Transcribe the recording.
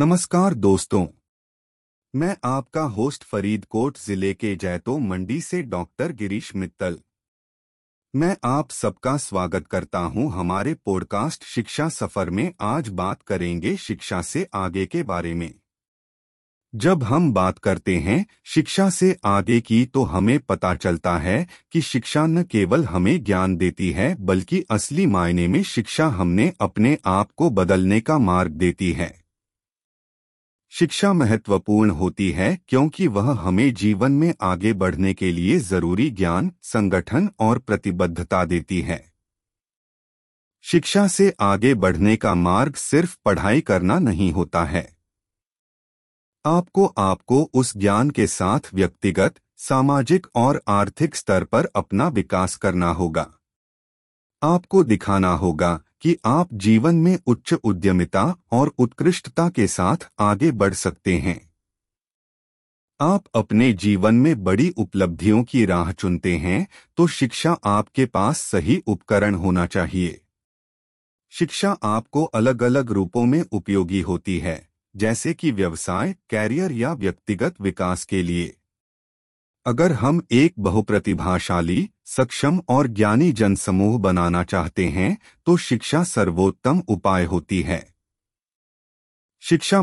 नमस्कार दोस्तों। मैं आपका होस्ट फरीदकोट ज़िले के जैतो मंडी से डॉक्टर गिरीश मित्तल। मैं आप सबका स्वागत करता हूँ हमारे पॉडकास्ट शिक्षा सफ़र में। आज बात करेंगे शिक्षा से आगे के बारे में। जब हम बात करते हैं शिक्षा से आगे की तो हमें पता चलता है कि शिक्षा न केवल हमें ज्ञान देती है, बल्कि असली मायने में शिक्षा हमने अपने आप को बदलने का मार्ग देती है। शिक्षा महत्वपूर्ण होती है क्योंकि वह हमें जीवन में आगे बढ़ने के लिए ज़रूरी ज्ञान, संगठन और प्रतिबद्धता देती है। शिक्षा से आगे बढ़ने का मार्ग सिर्फ़ पढ़ाई करना नहीं होता है। आपको आपको उस ज्ञान के साथ व्यक्तिगत, सामाजिक और आर्थिक स्तर पर अपना विकास करना होगा। आपको दिखाना होगा कि आप जीवन में उच्च उद्यमिता और उत्कृष्टता के साथ आगे बढ़ सकते हैं। आप अपने जीवन में बड़ी उपलब्धियों की राह चुनते हैं तो शिक्षा आपके पास सही उपकरण होना चाहिए। शिक्षा आपको अलग अलग रूपों में उपयोगी होती है, जैसे कि व्यवसाय, कैरियर या व्यक्तिगत विकास के लिए। अगर हम एक बहुप्रतिभाशाली, सक्षम और ज्ञानी जनसमूह बनाना चाहते हैं तो शिक्षा सर्वोत्तम उपाय होती है। शिक्षा